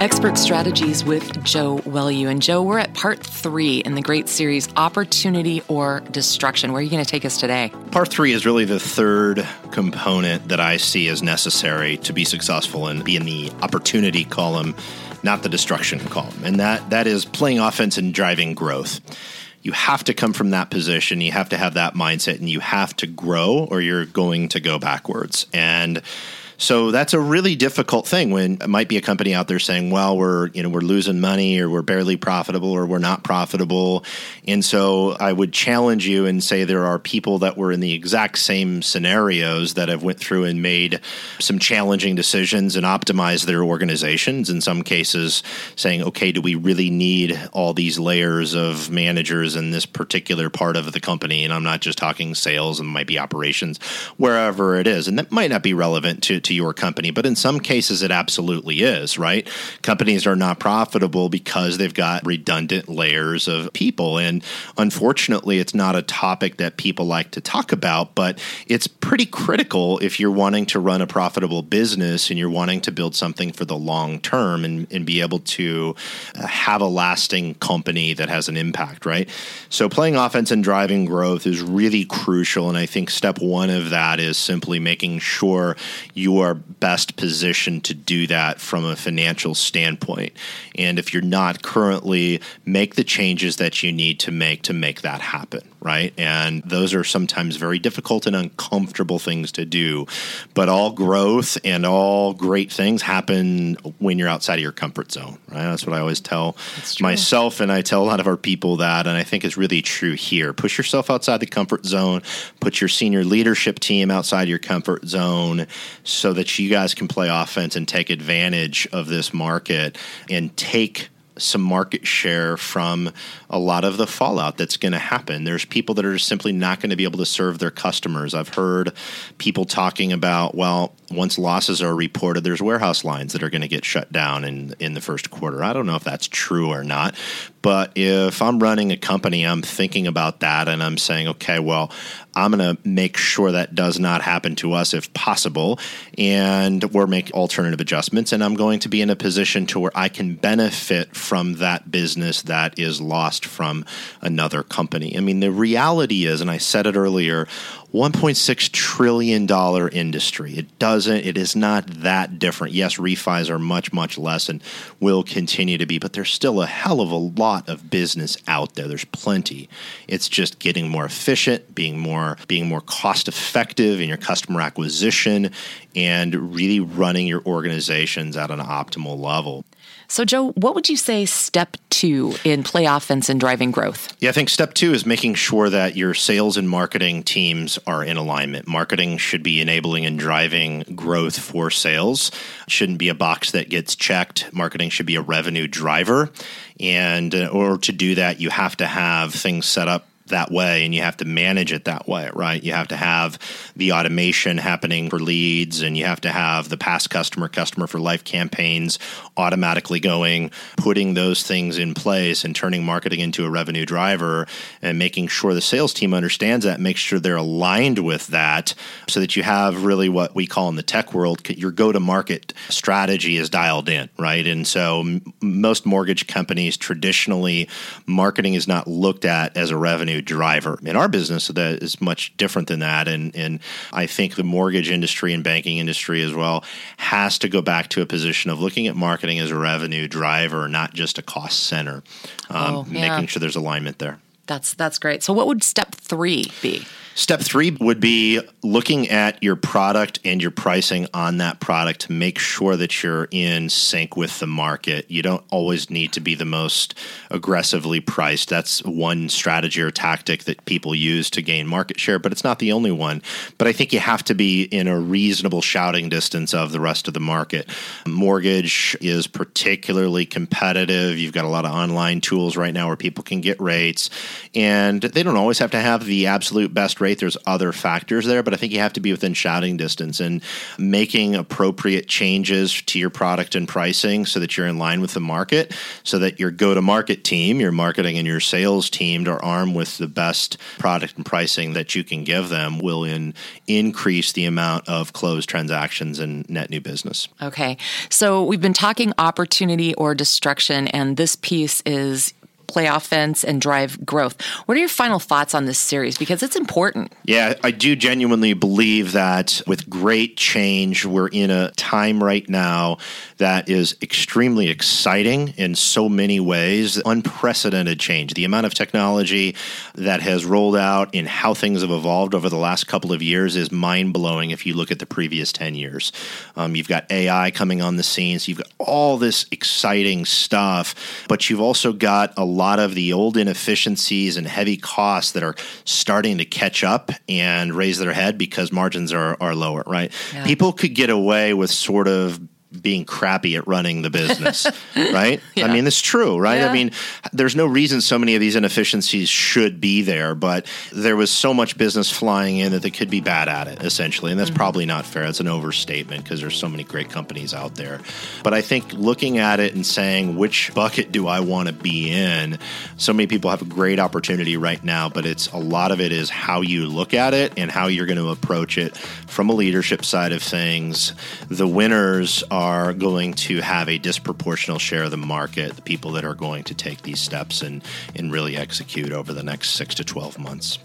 Expert Strategies with Joe Welu. And Joe, we're at part three in the great series, Opportunity or Destruction. Where are you going to take us today? Part three is really the third component that I see as necessary to be successful and be in the opportunity column, not the destruction column. And that, that is playing offense and driving growth you have to come from that position. You have to have that mindset and you have to grow or you're going to go backwards. And so that's a really difficult thing when it might be a company out there saying, well, we're, you know, we're losing money or we're barely profitable or we're not profitable. And so I would challenge you and say there are people that were in the exact same scenarios that have went through and made some challenging decisions and optimized their organizations in some cases saying, okay, do we really need all these layers of managers in this particular part of the company? And I'm not just talking sales and might be operations, wherever it is. And that might not be relevant to to your company, but in some cases it absolutely is, right? Companies are not profitable because they've got redundant layers of people. And unfortunately, it's not a topic that people like to talk about, but it's pretty critical if you're wanting to run a profitable business and you're wanting to build something for the long term and, and be able to uh, have a lasting company that has an impact, right? So playing offense and driving growth is really crucial. And I think step one of that is simply making sure are best positioned to do that from a financial standpoint. And if you're not currently, make the changes that you need to make to make that happen, right? And those are sometimes very difficult and uncomfortable things to do. But all growth and all great things happen when you're outside of your comfort zone, right? That's what I always tell myself, and I tell a lot of our people that, and I think it's really true here. Push yourself outside the comfort zone, put your senior leadership team outside your comfort zone so that you guys can play offense and take advantage of this market and take some market share from a lot of the fallout that's going to happen. There's people that are simply not going to be able to serve their customers. I've heard people talking about, well, once losses are reported, there's warehouse lines that are going to get shut down in in the first quarter. I don't know if that's true or not, but if I'm running a company, I'm thinking about that and I'm saying, okay, well, I'm going to make sure that does not happen to us if possible, and we're making alternative adjustments. And I'm going to be in a position to where I can benefit from that business that is lost from another company. I mean, the reality is, and I said it earlier, 1.6 trillion dollar industry. It doesn't it is not that different. Yes, refis are much much less and will continue to be, but there's still a hell of a lot of business out there. There's plenty. It's just getting more efficient, being more being more cost effective in your customer acquisition and really running your organizations at an optimal level. So, Joe, what would you say step two in play offense and driving growth? Yeah, I think step two is making sure that your sales and marketing teams are in alignment. Marketing should be enabling and driving growth for sales. It shouldn't be a box that gets checked. Marketing should be a revenue driver. And uh, in order to do that, you have to have things set up that way and you have to manage it that way, right? You have to have the automation happening for leads and you have to have the past customer, customer for life campaigns automatically going, putting those things in place and turning marketing into a revenue driver and making sure the sales team understands that, make sure they're aligned with that so that you have really what we call in the tech world your go to market strategy is dialed in, right? And so m- most mortgage companies traditionally marketing is not looked at as a revenue driver. In our business, that is much different than that. And, and I think the mortgage industry and banking industry as well has to go back to a position of looking at marketing as a revenue driver, not just a cost center, um, oh, yeah. making sure there's alignment there. That's that's great. So, what would step three be? Step three would be looking at your product and your pricing on that product to make sure that you're in sync with the market. You don't always need to be the most aggressively priced. That's one strategy or tactic that people use to gain market share, but it's not the only one. But I think you have to be in a reasonable shouting distance of the rest of the market. Mortgage is particularly competitive. You've got a lot of online tools right now where people can get rates, and they don't always have to have the absolute best rate great. There's other factors there, but I think you have to be within shouting distance and making appropriate changes to your product and pricing so that you're in line with the market, so that your go to market team, your marketing and your sales team are armed with the best product and pricing that you can give them will in, increase the amount of closed transactions and net new business. Okay. So we've been talking opportunity or destruction, and this piece is play offense and drive growth. What are your final thoughts on this series? Because it's important. Yeah, I do genuinely believe that with great change, we're in a time right now that is extremely exciting in so many ways. Unprecedented change. The amount of technology that has rolled out in how things have evolved over the last couple of years is mind blowing if you look at the previous 10 years. Um, you've got AI coming on the scenes, you've got all this exciting stuff, but you've also got a lot of the old inefficiencies and heavy costs that are starting to catch up and raise their head because margins are, are lower, right? Yeah. People could get away with sort of being crappy at running the business, right? Yeah. I mean, it's true, right? Yeah. I mean, there's no reason so many of these inefficiencies should be there, but there was so much business flying in that they could be bad at it, essentially. And that's mm-hmm. probably not fair. It's an overstatement because there's so many great companies out there. But I think looking at it and saying, which bucket do I want to be in? So many people have a great opportunity right now, but it's a lot of it is how you look at it and how you're going to approach it from a leadership side of things. The winners are are going to have a disproportional share of the market, the people that are going to take these steps and, and really execute over the next six to 12 months.